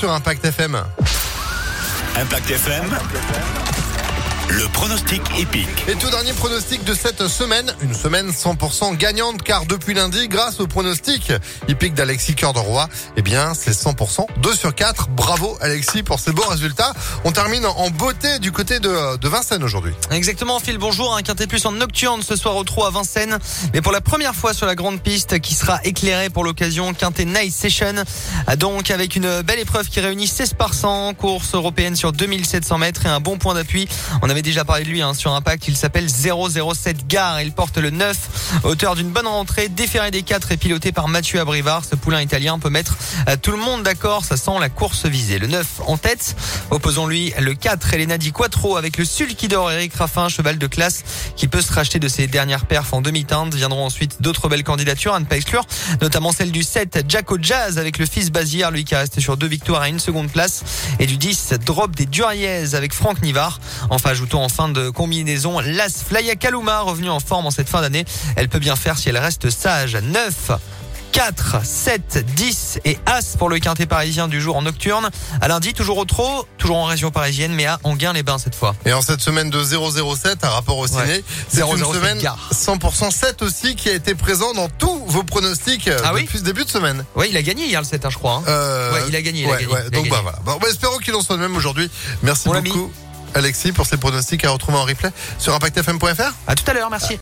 sur Impact FM. Impact FM. Le pronostic épique. Et tout dernier pronostic de cette semaine, une semaine 100% gagnante car depuis lundi, grâce au pronostic hippique d'Alexis Cœur de Roi, eh bien c'est 100%, 2 sur 4. Bravo Alexis pour ces beaux résultats. On termine en beauté du côté de, de Vincennes aujourd'hui. Exactement, Phil, bonjour. Un quintet plus en nocturne ce soir au trot à Vincennes. Mais pour la première fois sur la grande piste qui sera éclairée pour l'occasion, quintet Night Session. Donc avec une belle épreuve qui réunit 16 par 100, course européenne sur 2700 mètres et un bon point d'appui. On avait déjà parlé de lui hein, sur Impact. Il s'appelle 007 Gare. Il porte le 9, auteur d'une bonne rentrée, déféré des 4 et piloté par Mathieu Abrivard. Ce poulain italien peut mettre euh, tout le monde d'accord. Ça sent la course visée. Le 9 en tête. Opposons-lui le 4, Elena Di Quattro avec le Sulkidor Eric Raffin, cheval de classe qui peut se racheter de ses dernières perfs en demi-teinte. Viendront ensuite d'autres belles candidatures à ne pas exclure, notamment celle du 7, Jacko Jazz avec le fils Bazir, lui qui a resté sur deux victoires à une seconde place, et du 10, Drop des Duriez avec Franck Nivard. Enfin, en fin de combinaison Las Flaya Kaluma, revenue en forme en cette fin d'année. Elle peut bien faire si elle reste sage. 9 4, 7, 10 et As pour le quintet parisien du jour en nocturne. À lundi, toujours au trot, toujours en région parisienne, mais à Anguin-les-Bains cette fois. Et en cette semaine de 007, un rapport au ciné, Ouais. c'est une 007 semaine gare. 100% 7 aussi qui a été présent dans tous vos pronostics euh, Ah oui depuis ce début de semaine. Oui, il a gagné hier le 7, hein, je crois. hein. Euh, Ouais, il a gagné, il a ouais, gagné, ouais, il a donc gagné. bah voilà. Bon, bah, espérons qu'il en soit de même aujourd'hui. Merci mis. Alexis pour ces pronostics à retrouver en replay sur impactfm.fr. À tout à l'heure, merci.